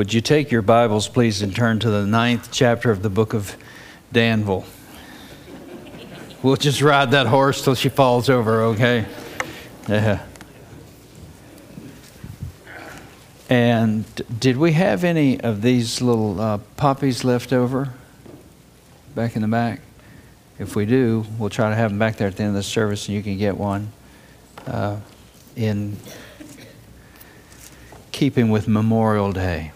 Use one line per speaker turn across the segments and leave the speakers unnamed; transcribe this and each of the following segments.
Would you take your Bibles, please, and turn to the ninth chapter of the book of Daniel? We'll just ride that horse till she falls over, okay? Yeah. And did we have any of these little uh, puppies left over back in the back? If we do, we'll try to have them back there at the end of the service and you can get one uh, in keeping with Memorial Day.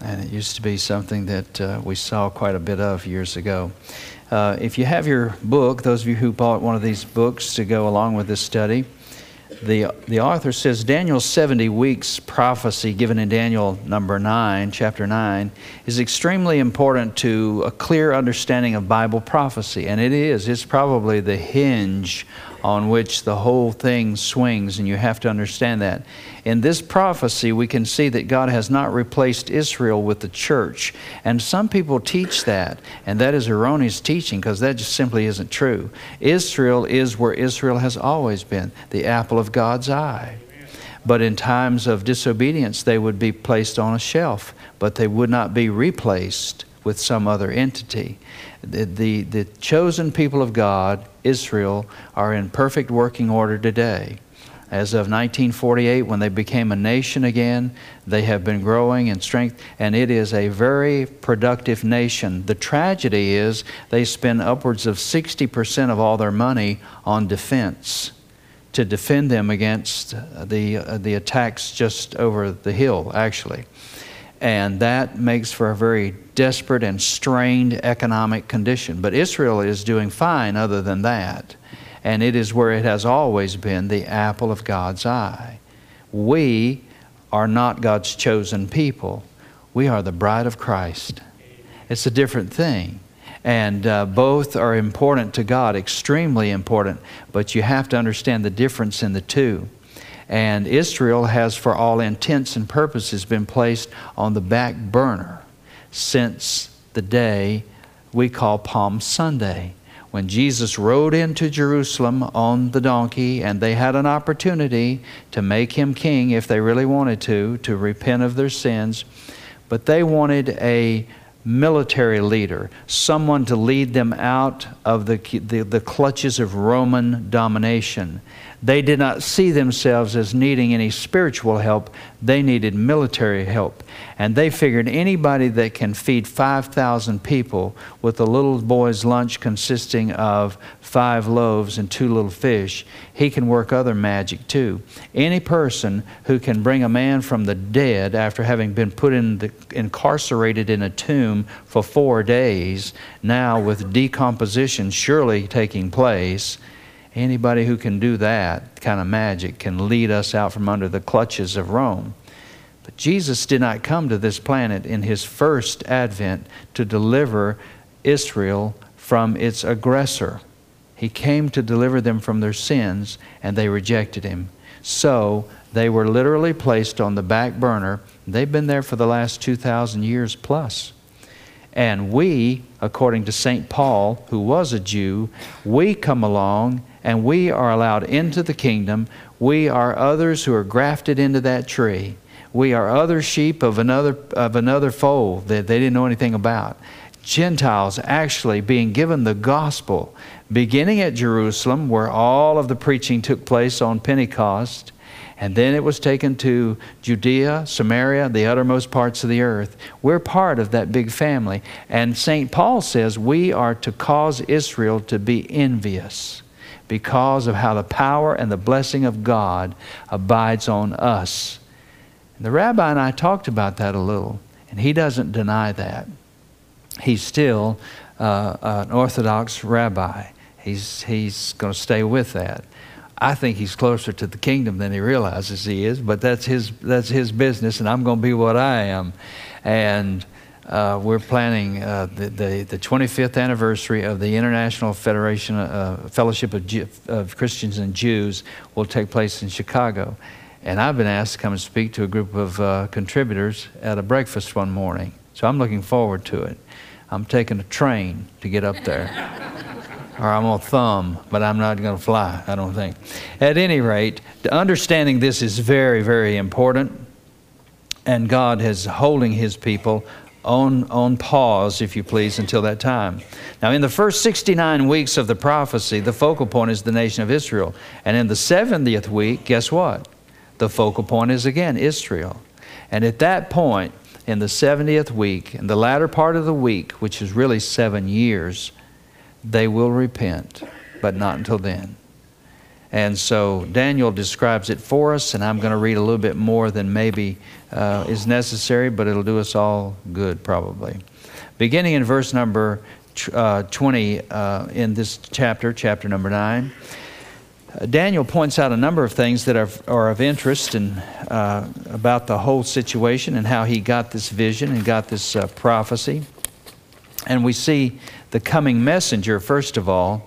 And it used to be something that uh, we saw quite a bit of years ago. Uh, if you have your book, those of you who bought one of these books to go along with this study, the, the author says Daniel's 70 weeks prophecy given in Daniel number 9, chapter 9, is extremely important to a clear understanding of Bible prophecy. And it is. It's probably the hinge on which the whole thing swings, and you have to understand that. In this prophecy, we can see that God has not replaced Israel with the church. And some people teach that, and that is erroneous teaching because that just simply isn't true. Israel is where Israel has always been, the apple of God's eye. But in times of disobedience, they would be placed on a shelf, but they would not be replaced with some other entity. The, the, the chosen people of God, Israel, are in perfect working order today. As of 1948, when they became a nation again, they have been growing in strength, and it is a very productive nation. The tragedy is they spend upwards of 60% of all their money on defense to defend them against the, uh, the attacks just over the hill, actually. And that makes for a very desperate and strained economic condition. But Israel is doing fine other than that. And it is where it has always been the apple of God's eye. We are not God's chosen people, we are the bride of Christ. It's a different thing. And uh, both are important to God, extremely important, but you have to understand the difference in the two. And Israel has, for all intents and purposes, been placed on the back burner since the day we call Palm Sunday. When Jesus rode into Jerusalem on the donkey, and they had an opportunity to make him king if they really wanted to, to repent of their sins, but they wanted a military leader, someone to lead them out of the, the, the clutches of Roman domination. They did not see themselves as needing any spiritual help, they needed military help. And they figured anybody that can feed 5,000 people with a little boy's lunch consisting of five loaves and two little fish, he can work other magic too. Any person who can bring a man from the dead after having been put in the, incarcerated in a tomb for four days, now with decomposition surely taking place, Anybody who can do that kind of magic can lead us out from under the clutches of Rome. But Jesus did not come to this planet in his first advent to deliver Israel from its aggressor. He came to deliver them from their sins, and they rejected him. So they were literally placed on the back burner. They've been there for the last 2,000 years plus. And we, according to St. Paul, who was a Jew, we come along and we are allowed into the kingdom. We are others who are grafted into that tree. We are other sheep of another, of another fold that they didn't know anything about. Gentiles actually being given the gospel, beginning at Jerusalem, where all of the preaching took place on Pentecost, and then it was taken to Judea, Samaria, the uttermost parts of the earth. We're part of that big family. And St. Paul says we are to cause Israel to be envious because of how the power and the blessing of God abides on us. And the rabbi and I talked about that a little, and he doesn't deny that. He's still uh, an Orthodox rabbi. He's, he's going to stay with that. I think he's closer to the kingdom than he realizes he is, but that's his, that's his business, and I'm going to be what I am. And uh, we're planning uh, the, the, the, 25th anniversary of the International Federation uh, Fellowship of, Jew, of, Christians and Jews will take place in Chicago. And I've been asked to come and speak to a group of uh, contributors at a breakfast one morning. So I'm looking forward to it. I'm taking a train to get up there. or I'm going to thumb, but I'm not going to fly, I don't think. At any rate, understanding this is very, very important And God is holding his people on, on pause, if you please, until that time. Now, in the first 69 weeks of the prophecy, the focal point is the nation of Israel. And in the 70th week, guess what? The focal point is again Israel. And at that point, in the 70th week, in the latter part of the week, which is really seven years, they will repent, but not until then. And so Daniel describes it for us, and I'm going to read a little bit more than maybe uh, is necessary, but it'll do us all good probably. Beginning in verse number uh, 20 uh, in this chapter, chapter number 9, uh, Daniel points out a number of things that are, are of interest and uh, about the whole situation and how he got this vision and got this uh, prophecy. And we see the coming messenger, first of all,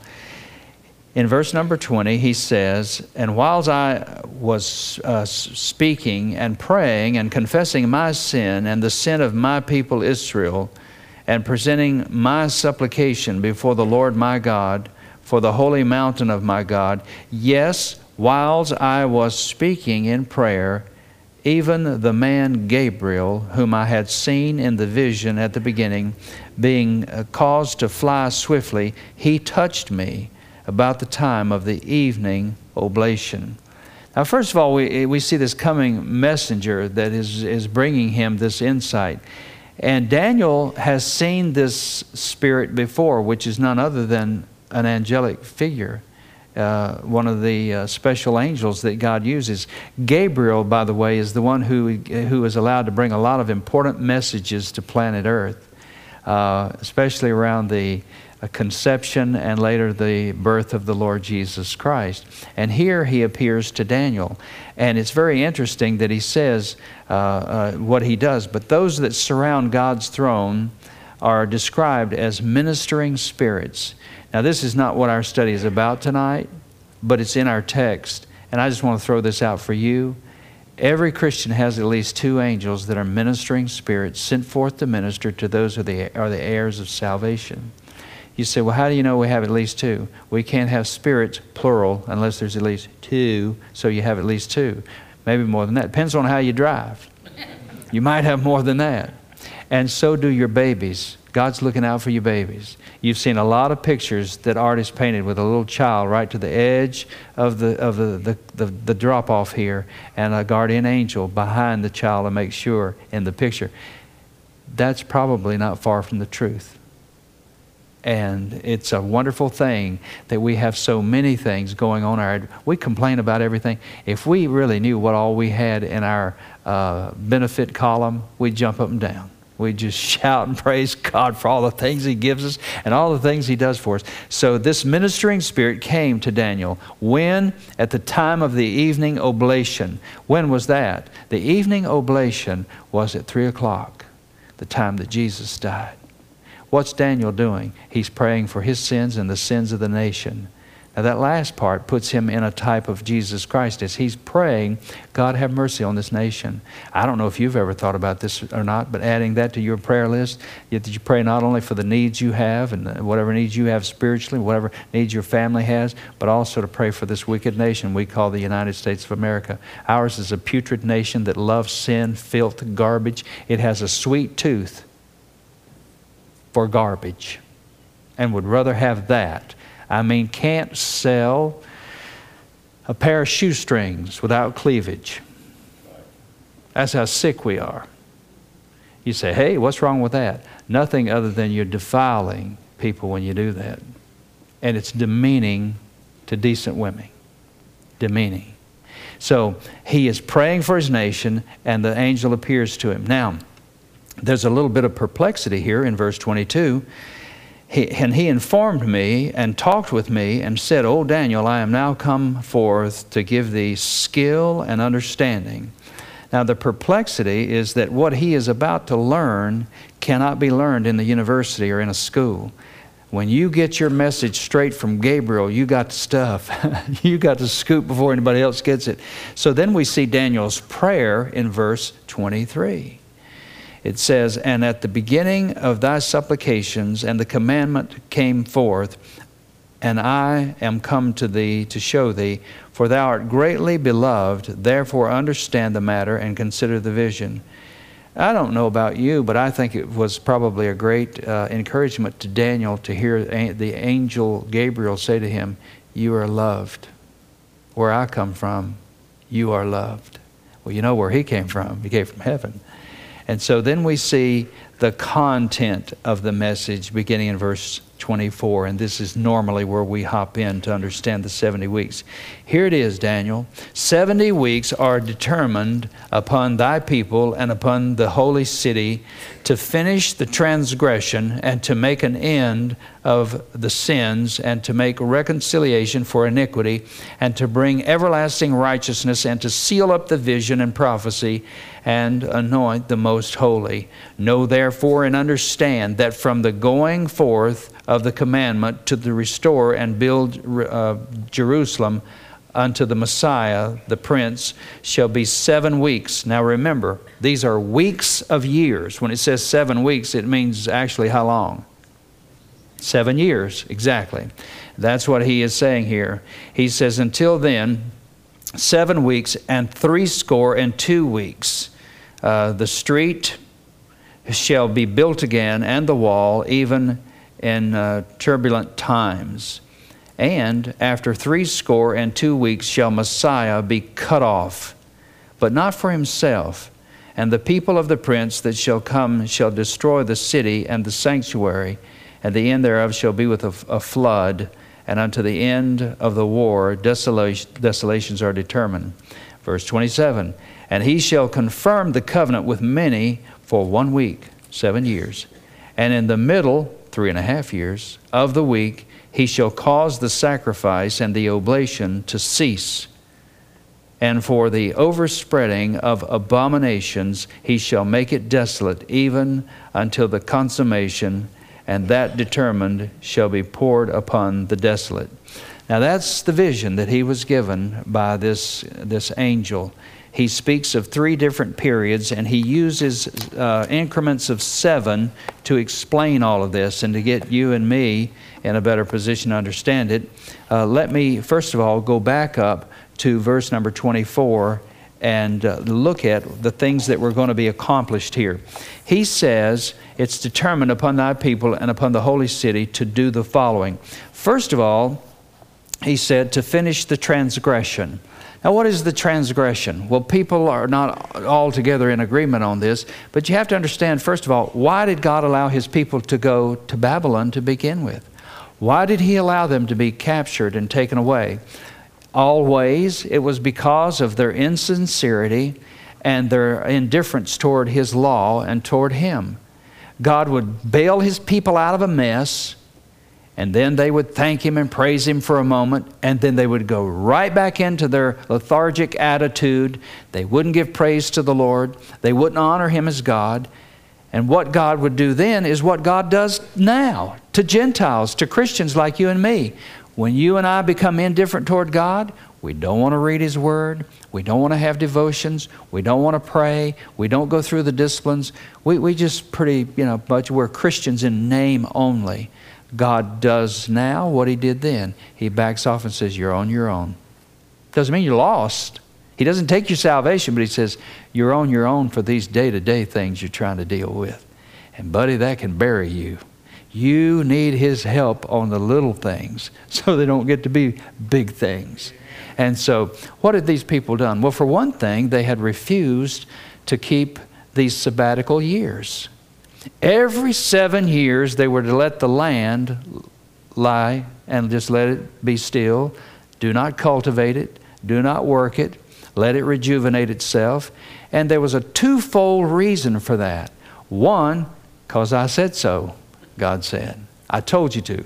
in verse number 20, he says, And whiles I was uh, speaking and praying and confessing my sin and the sin of my people Israel, and presenting my supplication before the Lord my God for the holy mountain of my God, yes, whiles I was speaking in prayer, even the man Gabriel, whom I had seen in the vision at the beginning, being uh, caused to fly swiftly, he touched me about the time of the evening oblation. Now, first of all, we, we see this coming messenger that is, is bringing him this insight. And Daniel has seen this spirit before, which is none other than an angelic figure, uh, one of the uh, special angels that God uses. Gabriel, by the way, is the one who, who is allowed to bring a lot of important messages to planet Earth, uh, especially around the conception and later the birth of the Lord Jesus Christ. And here he appears to Daniel. And it's very interesting that he says uh, uh, what he does. But those that surround God's throne are described as ministering spirits. Now, this is not what our study is about tonight, but it's in our text. And I just want to throw this out for you. Every Christian has at least two angels that are ministering spirits sent forth to minister to those who are the heirs of salvation. You say, well, how do you know we have at least two? We can't have spirits, plural, unless there's at least two, so you have at least two. Maybe more than that. Depends on how you drive. You might have more than that. And so do your babies. God's looking out for your babies. You've seen a lot of pictures that artists painted with a little child right to the edge of the, of the, the, the, the drop off here and a guardian angel behind the child to make sure in the picture. That's probably not far from the truth. And it's a wonderful thing that we have so many things going on. Our, we complain about everything. If we really knew what all we had in our uh, benefit column, we'd jump up and down. We'd just shout and praise God for all the things He gives us and all the things He does for us. So, this ministering spirit came to Daniel when? At the time of the evening oblation. When was that? The evening oblation was at 3 o'clock, the time that Jesus died. What's Daniel doing? He's praying for his sins and the sins of the nation. Now, that last part puts him in a type of Jesus Christ as he's praying, God have mercy on this nation. I don't know if you've ever thought about this or not, but adding that to your prayer list, that you pray not only for the needs you have and whatever needs you have spiritually, whatever needs your family has, but also to pray for this wicked nation we call the United States of America. Ours is a putrid nation that loves sin, filth, garbage. It has a sweet tooth for garbage and would rather have that. I mean, can't sell a pair of shoestrings without cleavage. That's how sick we are. You say, hey, what's wrong with that? Nothing other than you're defiling people when you do that. And it's demeaning to decent women. Demeaning. So he is praying for his nation, and the angel appears to him. Now, there's a little bit of perplexity here in verse 22. He, and he informed me and talked with me and said, O Daniel, I am now come forth to give thee skill and understanding. Now, the perplexity is that what he is about to learn cannot be learned in the university or in a school. When you get your message straight from Gabriel, you got the stuff. you got the scoop before anybody else gets it. So then we see Daniel's prayer in verse 23 it says, And at the beginning of thy supplications, and the commandment came forth, and I am come to thee to show thee, for thou art greatly beloved, therefore understand the matter and consider the vision. I don't know about you, but I think it was probably a great uh, encouragement to Daniel to hear the angel Gabriel say to him, You are loved. Where I come from, you are loved. Well, you know where he came from. He came from heaven. And so then we see the content of the message beginning in verse 24, and this is normally where we hop in to understand the 70 weeks. Here it is, Daniel. 70 weeks are determined upon thy people and upon the holy city to finish the transgression and to make an end of the sins and to make reconciliation for iniquity and to bring everlasting righteousness and to seal up the vision and prophecy and anoint the most holy. Know therefore and understand that from the going forth of the commandment to the restore and build uh, Jerusalem unto the Messiah, the Prince, shall be seven weeks. Now remember, these are weeks of years. When it says seven weeks, it means actually how long? Seven years, exactly. That's what he is saying here. He says, Until then, seven weeks and threescore and two weeks. Uh, the street shall be built again, and the wall, even in uh, turbulent times. And after threescore and two weeks shall Messiah be cut off, but not for himself. And the people of the prince that shall come shall destroy the city and the sanctuary, and the end thereof shall be with a, a flood, and unto the end of the war desolations are determined. Verse 27 And he shall confirm the covenant with many for one week, seven years. And in the middle, three and a half years, of the week, he shall cause the sacrifice and the oblation to cease. And for the overspreading of abominations, he shall make it desolate, even until the consummation, and that determined shall be poured upon the desolate. Now, that's the vision that he was given by this, this angel he speaks of three different periods and he uses uh, increments of seven to explain all of this and to get you and me in a better position to understand it. Uh, let me, first of all, go back up to verse number 24 and uh, look at the things that were going to be accomplished here. He says, It's determined upon thy people and upon the holy city to do the following. First of all, he said, to finish the transgression. Now, what is the transgression? Well, people are not altogether in agreement on this, but you have to understand, first of all, why did God allow his people to go to Babylon to begin with? Why did he allow them to be captured and taken away? Always, it was because of their insincerity and their indifference toward his law and toward him. God would bail his people out of a mess and then they would thank him and praise him for a moment, and then they would go right back into their lethargic attitude. They wouldn't give praise to the Lord, they wouldn't honor him as God. And what God would do then is what God does now to Gentiles, to Christians like you and me. When you and I become indifferent toward God, we don't want to read His Word. We don't want to have devotions. We don't want to pray. We don't go through the disciplines. We, we just pretty, you know, but we're Christians in name only. God does now what He did then. He backs off and says, You're on your own. Doesn't mean you're lost. He doesn't take your salvation, but He says, You're on your own for these day to day things you're trying to deal with. And, buddy, that can bury you. You need His help on the little things so they don't get to be big things. And so, what had these people done? Well, for one thing, they had refused to keep these sabbatical years. Every seven years, they were to let the land lie and just let it be still. Do not cultivate it, do not work it, let it rejuvenate itself. And there was a twofold reason for that. One, because I said so, God said. I told you to.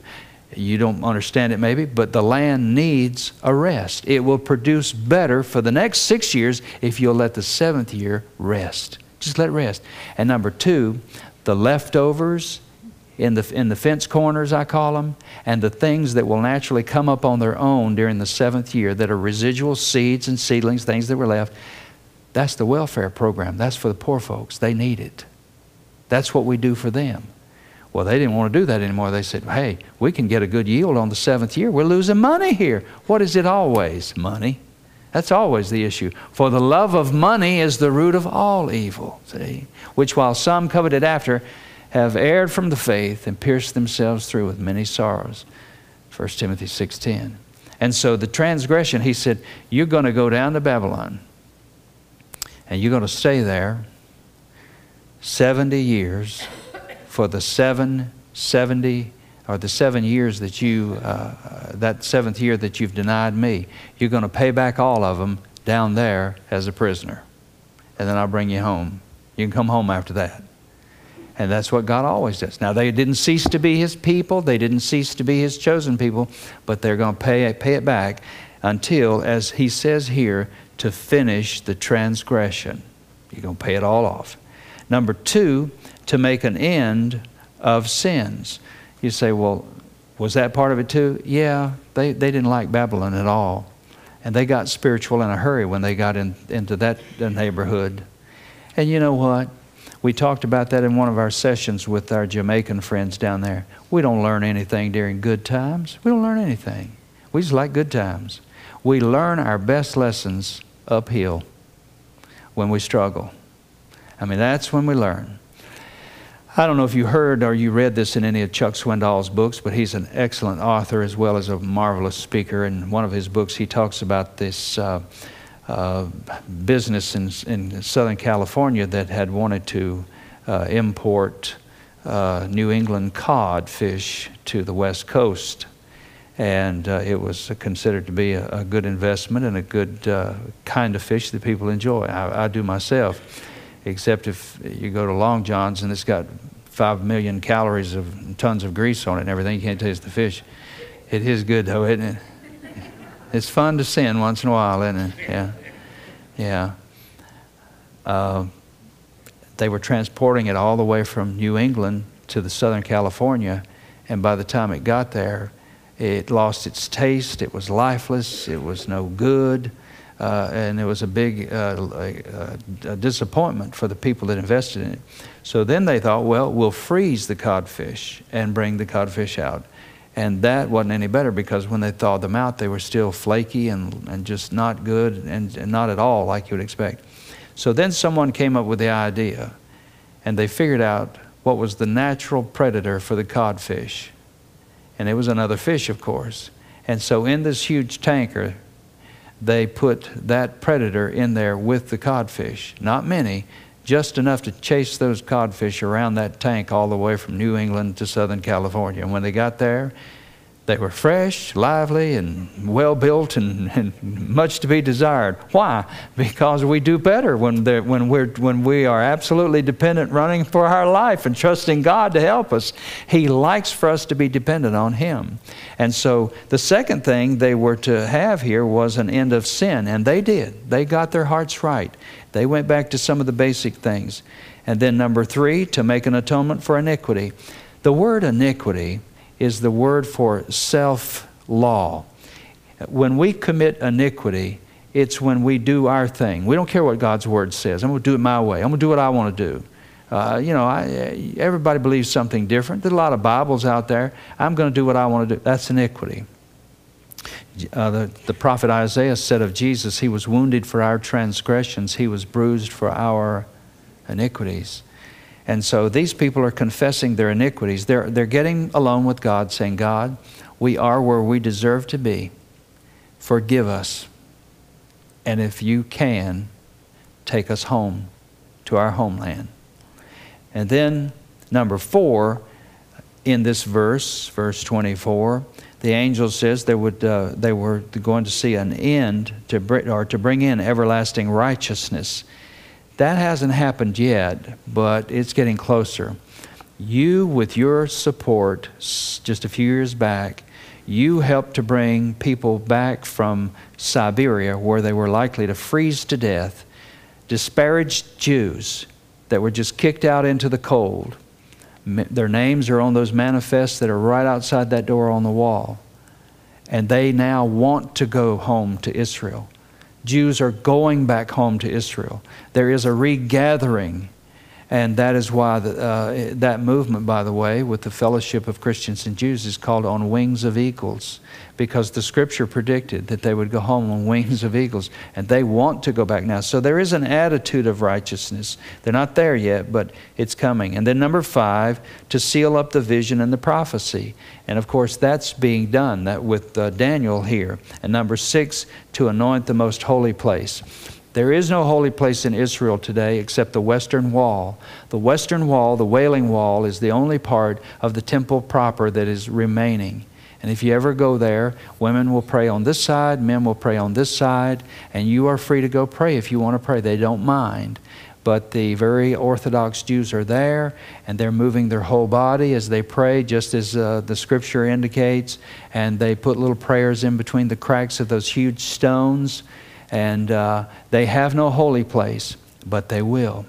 You don't understand it maybe, but the land needs a rest. It will produce better for the next six years if you'll let the seventh year rest. Just let rest. And number two, the leftovers in the, in the fence corners, I call them, and the things that will naturally come up on their own during the seventh year that are residual seeds and seedlings, things that were left. That's the welfare program. That's for the poor folks. They need it. That's what we do for them. Well, they didn't want to do that anymore. They said, hey, we can get a good yield on the seventh year. We're losing money here. What is it always? Money. That's always the issue. For the love of money is the root of all evil, see, which while some coveted after have erred from the faith and pierced themselves through with many sorrows. 1 Timothy 6:10. And so the transgression, he said, you're going to go down to Babylon and you're going to stay there 70 years for the seven, 70, or the seven years that you, uh, that seventh year that you've denied me. You're going to pay back all of them down there as a prisoner. And then I'll bring you home. You can come home after that. And that's what God always does. Now, they didn't cease to be His people, they didn't cease to be His chosen people, but they're going to pay, pay it back until, as He says here, to finish the transgression. You're going to pay it all off. Number two, to make an end of sins. You say, well, was that part of it too? Yeah, they, they didn't like Babylon at all. And they got spiritual in a hurry when they got in, into that neighborhood. And you know what? We talked about that in one of our sessions with our Jamaican friends down there. We don't learn anything during good times. We don't learn anything. We just like good times. We learn our best lessons uphill when we struggle. I mean, that's when we learn. I don't know if you heard or you read this in any of Chuck Swindoll's books, but he's an excellent author as well as a marvelous speaker. In one of his books, he talks about this uh, uh, business in, in Southern California that had wanted to uh, import uh, New England cod fish to the West Coast. And uh, it was considered to be a, a, good investment and a good uh, kind of fish that people enjoy. I, I do myself except if you go to Long John's and it's got five million calories of tons of grease on it and everything. You can't taste the fish. It is good though, isn't it? It's fun to sin once in a while, isn't it? Yeah, yeah. Uh, they were transporting it all the way from New England to the Southern California, and by the time it got there, it lost its taste. It was lifeless. It was no good. Uh, and it was a big uh, a disappointment for the people that invested in it. So then they thought, well, we'll freeze the codfish and bring the codfish out. And that wasn't any better because when they thawed them out, they were still flaky and, and just not good and, and not at all like you would expect. So then someone came up with the idea and they figured out what was the natural predator for the codfish. And it was another fish, of course. And so in this huge tanker, they put that predator in there with the codfish. Not many, just enough to chase those codfish around that tank all the way from New England to Southern California. And when they got there, they were fresh, lively, and well built, and, and, much to be desired. Why? Because we do better when, when, we're, when we are absolutely dependent, running for our life, and trusting God to help us. He likes for us to be dependent on Him. And so the second thing they were to have here was an end of sin, and they did. They got their hearts right. They went back to some of the basic things. And then, number three, to make an atonement for iniquity. The word iniquity is the word for self law. When we commit iniquity, it's when we do our thing. We don't care what God's word says. I'm going to do it my way. I'm going to do what I want to do. Uh, you know, I, everybody believes something different. There's a lot of Bibles out there. I'm going to do what I want to do. That's iniquity. Uh, the, the prophet Isaiah said of Jesus, He was wounded for our transgressions, He was bruised for our iniquities. And so these people are confessing their iniquities. They're, they're getting alone with God, saying, God, we are where we deserve to be. Forgive us. And if you can, take us home to our homeland. And then, number four, in this verse, verse 24, the angel says they, would, uh, they were going to see an end to, or to bring in everlasting righteousness. That hasn't happened yet, but it's getting closer. You, with your support just a few years back, you helped to bring people back from Siberia, where they were likely to freeze to death, disparaged Jews that were just kicked out into the cold. Their names are on those manifests that are right outside that door on the wall. And they now want to go home to Israel. Jews are going back home to Israel. There is a regathering. And that is why the, uh, that movement, by the way, with the Fellowship of Christians and Jews, is called On Wings of Eagles, because the scripture predicted that they would go home on wings of eagles, and they want to go back now. So there is an attitude of righteousness. They're not there yet, but it's coming. And then, number five, to seal up the vision and the prophecy. And of course, that's being done that with uh, Daniel here. And number six, to anoint the most holy place. There is no holy place in Israel today except the Western Wall. The Western Wall, the Wailing Wall, is the only part of the temple proper that is remaining. And if you ever go there, women will pray on this side, men will pray on this side, and you are free to go pray if you want to pray. They don't mind. But the very Orthodox Jews are there, and they're moving their whole body as they pray, just as uh, the scripture indicates. And they put little prayers in between the cracks of those huge stones and uh, they have no holy place, but they will.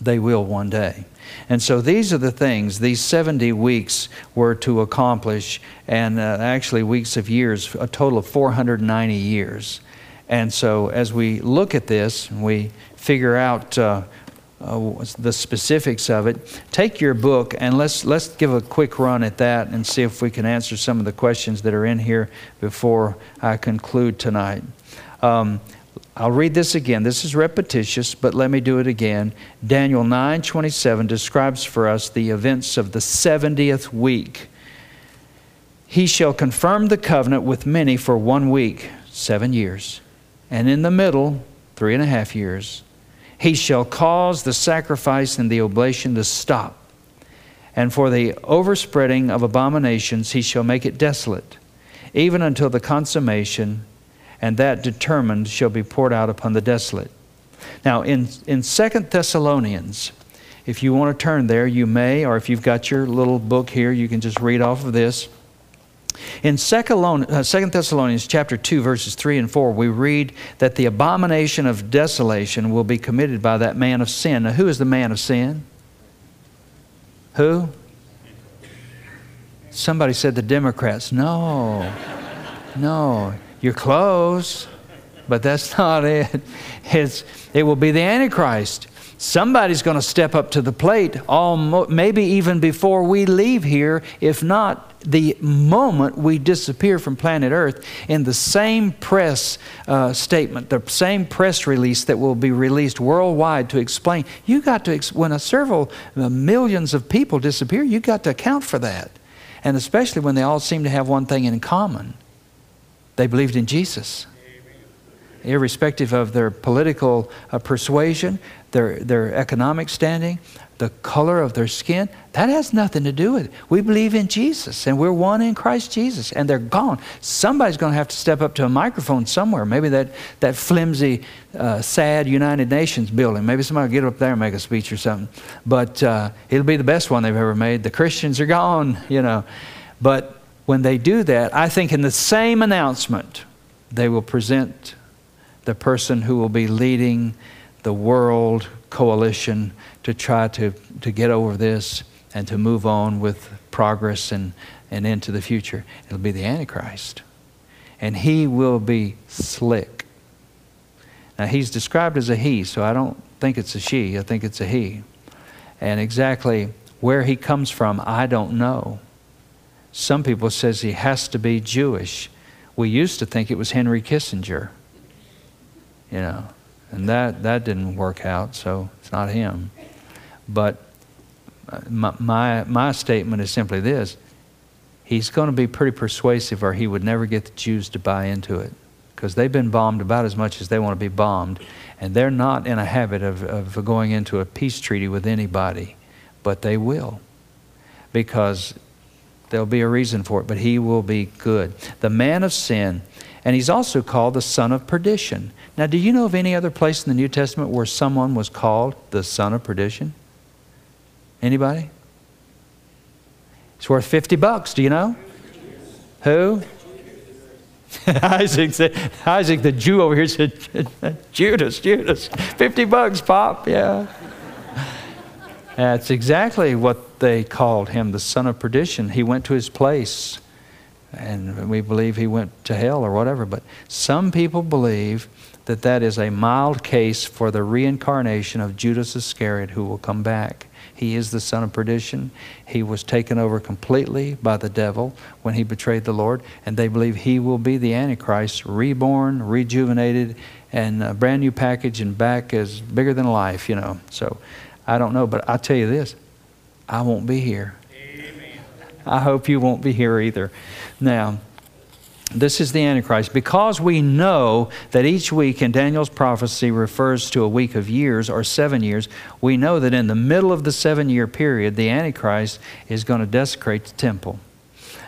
They will one day. And so these are the things these 70 weeks were to accomplish, and uh, actually weeks of years, a total of 490 years. And so as we look at this, we figure out uh, uh, the specifics of it. Take your book and let's let's give a quick run at that and see if we can answer some of the questions that are in here before I conclude tonight. Um, I'll read this again. This is repetitious, but let me do it again. Daniel 9:27 describes for us the events of the 70th week. He shall confirm the covenant with many for one week, seven years, and in the middle, three and a half years. He shall cause the sacrifice and the oblation to stop, and for the overspreading of abominations he shall make it desolate, even until the consummation and that determined shall be poured out upon the desolate. Now, in, in 2 Thessalonians, if you want to turn there, you may, or if you've got your little book here, you can just read off of this. In 2 uh, Thessalonians chapter 2 verses 3 and 4 we read that the abomination of desolation will be committed by that man of sin. Now who is the man of sin? Who? Somebody said the Democrats. No. No. You're close, but that's not it. It's, it will be the Antichrist. Somebody's going to step up to the plate, almost, maybe even before we leave here, if not the moment we disappear from planet Earth, in the same press uh, statement, the same press release that will be released worldwide to explain. You got to, when a several uh, millions of people disappear, you got to account for that. And especially when they all seem to have one thing in common they believed in Jesus. Irrespective of their political uh, persuasion, their, their economic standing, the color of their skin, that has nothing to do with it. We believe in Jesus and we're one in Christ Jesus and they're gone. Somebody's going to have to step up to a microphone somewhere. Maybe that, that flimsy, uh, sad United Nations building. Maybe somebody will get up there and make a speech or something. But uh, it'll be the best one they've ever made. The Christians are gone, you know. But when they do that, I think in the same announcement, they will present the person who will be leading the world coalition to try to, to get over this and to move on with progress and, and into the future. It'll be the Antichrist. And he will be slick. Now, he's described as a he, so I don't think it's a she. I think it's a he. And exactly where he comes from, I don't know. Some people says he has to be Jewish. We used to think it was Henry Kissinger. You know, and that that didn't work out, so it's not him. But uh, my my, my statement is simply this: he's going to be pretty persuasive, or he would never get the Jews to buy into it, because they've been bombed about as much as they want to be bombed, and they're not in a habit of, of going into a peace treaty with anybody, but they will, because There'll be a reason for it, but he will be good. The man of sin. And he's also called the son of perdition. Now, do you know of any other place in the New Testament where someone was called the son of perdition? Anybody? It's worth 50 bucks. Do you know? Who? Isaac, said, Isaac, the Jew over here said, Judas, Judas, 50 bucks, Pop, yeah. That's exactly what they called him, the son of perdition. He went to his place, and we believe he went to hell or whatever. But some people believe that that is a mild case for the reincarnation of Judas Iscariot who will come back. He is the son of perdition. He was taken over completely by the devil when he betrayed the Lord, and they believe he will be the Antichrist, reborn, rejuvenated, and a brand new package and back as bigger than life, you know. So I don't know, but I'll tell you this I won't be here. Amen. I hope you won't be here either. Now, this is the Antichrist. Because we know that each week in Daniel's prophecy refers to a week of years or seven years, we know that in the middle of the seven year period, the Antichrist is going to desecrate the temple.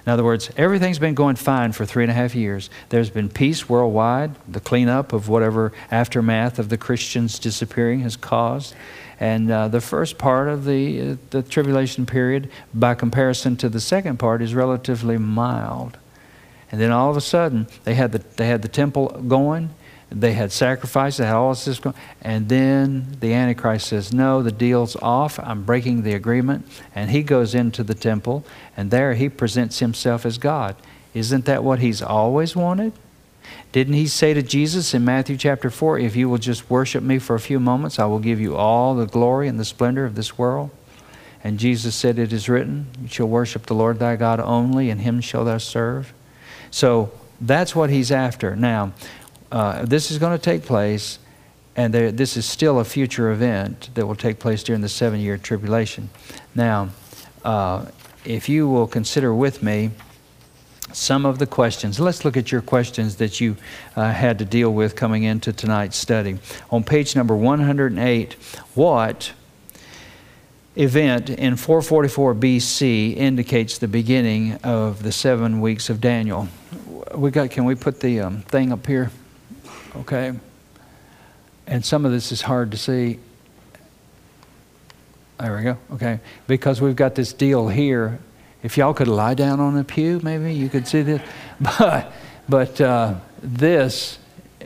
In other words, everything's been going fine for three and a half years. There's been peace worldwide. The cleanup of whatever aftermath of the Christians disappearing has caused. And uh, the first part of the, uh, the tribulation period, by comparison to the second part, is relatively mild. And then all of a sudden, they had the, they had the temple going, they had sacrifices, they had all this going, and then the Antichrist says, No, the deal's off. I'm breaking the agreement. And he goes into the temple, and there he presents himself as God. Isn't that what he's always wanted? Didn't he say to Jesus in Matthew chapter 4, If you will just worship me for a few moments, I will give you all the glory and the splendor of this world? And Jesus said, It is written, You shall worship the Lord thy God only, and him shall thou serve. So that's what he's after. Now, uh, this is going to take place, and there, this is still a future event that will take place during the seven year tribulation. Now, uh, if you will consider with me some of the questions, let's look at your questions that you uh, had to deal with coming into tonight's study. On page number 108, what event in 444 BC indicates the beginning of the seven weeks of Daniel. We got. Can we put the um, thing up here? Okay. And some of this is hard to see. There we go. Okay, because we've got this deal here. If y'all could lie down on a pew, maybe you could see this. But but uh, this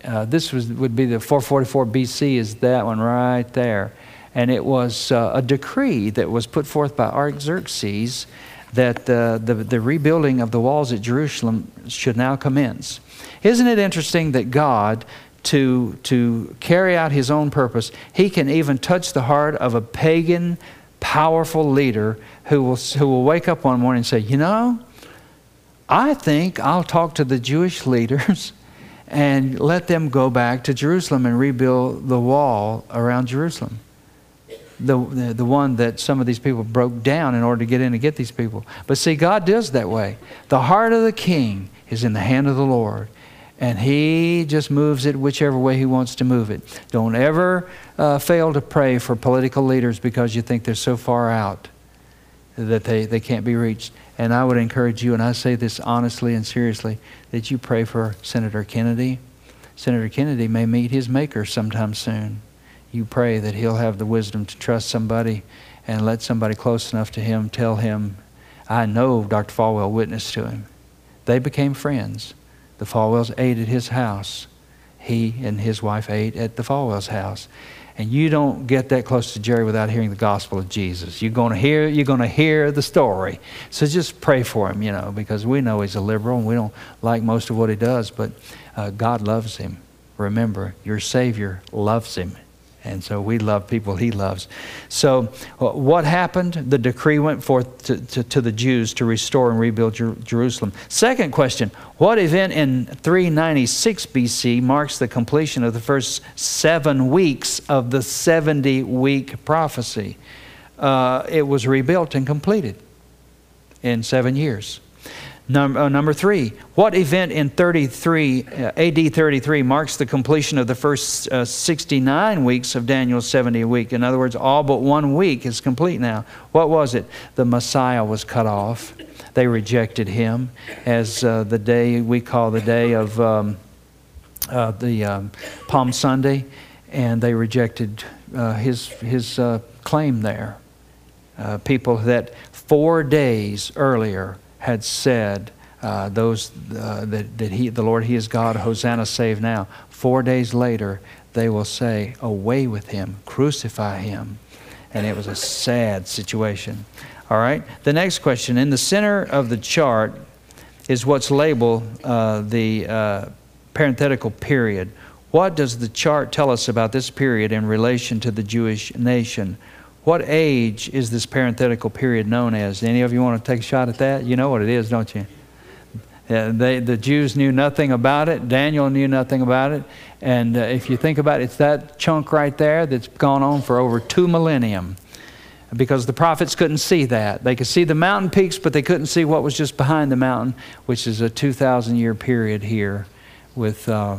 uh, this was would be the 444 BC. Is that one right there? and it was uh, a decree that was put forth by Artaxerxes that uh, the, the rebuilding of the walls at Jerusalem should now commence. Isn't it interesting that God, to, to carry out his own purpose, he can even touch the heart of a pagan, powerful leader who will, who will wake up one morning and say, You know, I think I'll talk to the Jewish leaders and let them go back to Jerusalem and rebuild the wall around Jerusalem the, the, the one that some of these people broke down in order to get in and get these people. But see, God does that way. The heart of the king is in the hand of the Lord, and he just moves it whichever way he wants to move it. Don't ever uh, fail to pray for political leaders because you think they're so far out that they, they can't be reached. And I would encourage you, and I say this honestly and seriously, that you pray for Senator Kennedy. Senator Kennedy may meet his maker sometime soon you pray that he'll have the wisdom to trust somebody and let somebody close enough to him tell him, I know Dr. Falwell witnessed to him. They became friends. The Falwells ate at his house. He and his wife ate at the Falwells' house. And you don't get that close to Jerry without hearing the gospel of Jesus. You're going to hear, you're going to hear the story. So just pray for him, you know, because we know he's a liberal and we don't like most of what he does, but uh, God loves him. Remember, your Savior loves him. And so we love people he loves. So, uh, what happened? The decree went forth to, to, to the Jews to restore and rebuild Jer- Jerusalem. Second question What event in 396 BC marks the completion of the first seven weeks of the 70 week prophecy? Uh, it was rebuilt and completed in seven years. Number, uh, number three, what event in 33, uh, AD 33 marks the completion of the first uh, 69 weeks of Daniel's 70 week? In other words, all but one week is complete now. What was it? The Messiah was cut off. They rejected him as uh, the day we call the day of um, uh, the um, Palm Sunday, and they rejected uh, his, his claim there. people that four days earlier had said, uh, those uh, that, that he, the Lord, He is God, Hosanna, save now. Four days later, they will say, Away with him, crucify him. And it was a sad situation. All right? The next question in the center of the chart is what's labeled uh, the uh, parenthetical period. What does the chart tell us about this period in relation to the Jewish nation? What age is this parenthetical period known as? Any of you want to take a shot at that? You know what it is, don't you? They, the Jews knew nothing about it. Daniel knew nothing about it. And uh, if you think about it, it's that chunk right there that's gone on for over two millennium because the prophets couldn't see that. They could see the mountain peaks, but they couldn't see what was just behind the mountain, which is a 2,000 year period here with uh,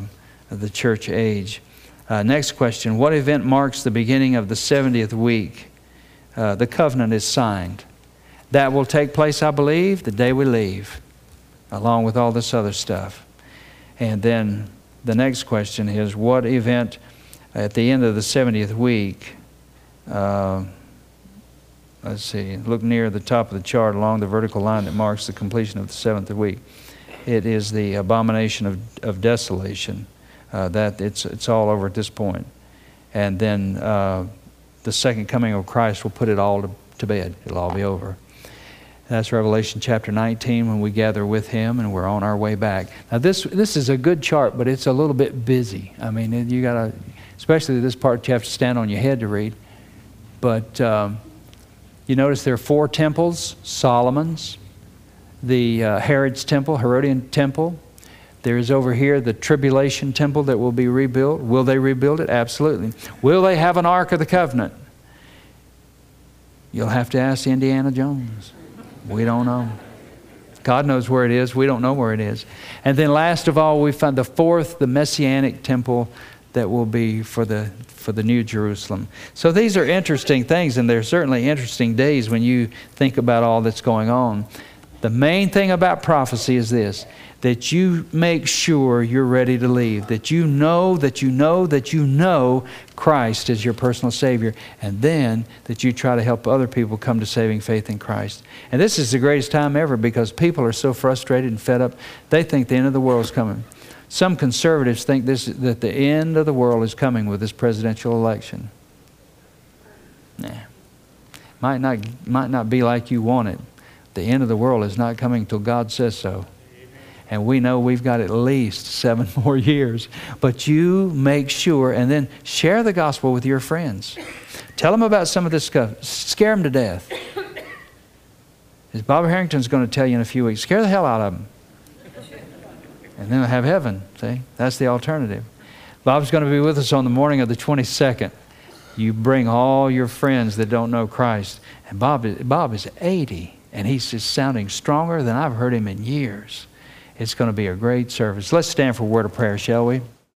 the church age. Uh, next question What event marks the beginning of the 70th week? Uh, the covenant is signed. That will take place, I believe, the day we leave, along with all this other stuff. And then the next question is What event at the end of the 70th week? Uh, let's see, look near the top of the chart along the vertical line that marks the completion of the seventh week. It is the abomination of, of desolation. Uh, that it's, it's all over at this point. And then uh, the second coming of Christ will put it all to, to bed. It'll all be over. That's Revelation chapter 19 when we gather with Him and we're on our way back. Now, this, this is a good chart, but it's a little bit busy. I mean, you got to, especially this part, you have to stand on your head to read. But um, you notice there are four temples Solomon's, the uh, Herod's temple, Herodian temple. There is over here the tribulation temple that will be rebuilt. Will they rebuild it? Absolutely. Will they have an Ark of the Covenant? You'll have to ask Indiana Jones. We don't know. God knows where it is. We don't know where it is. And then, last of all, we find the fourth, the Messianic temple that will be for the for the New Jerusalem. So these are interesting things, and they're certainly interesting days when you think about all that's going on. The main thing about prophecy is this that you make sure you're ready to leave, that you know, that you know, that you know Christ is your personal Savior, and then that you try to help other people come to saving faith in Christ. And this is the greatest time ever because people are so frustrated and fed up, they think the end of the world is coming. Some conservatives think this, that the end of the world is coming with this presidential election. Nah. Might not, might not be like you want it. The end of the world is not coming till God says so. And we know we've got at least seven more years. But you make sure and then share the gospel with your friends. Tell them about some of this stuff. Scare them to death. As Bob Harrington's going to tell you in a few weeks, scare the hell out of them and then have heaven. See, that's the alternative. Bob's going to be with us on the morning of the 22nd. You bring all your friends that don't know Christ. And Bob, Bob is 80, and he's just sounding stronger than I've heard him in years. It's going to be a great service. Let's stand for a word of prayer, shall we?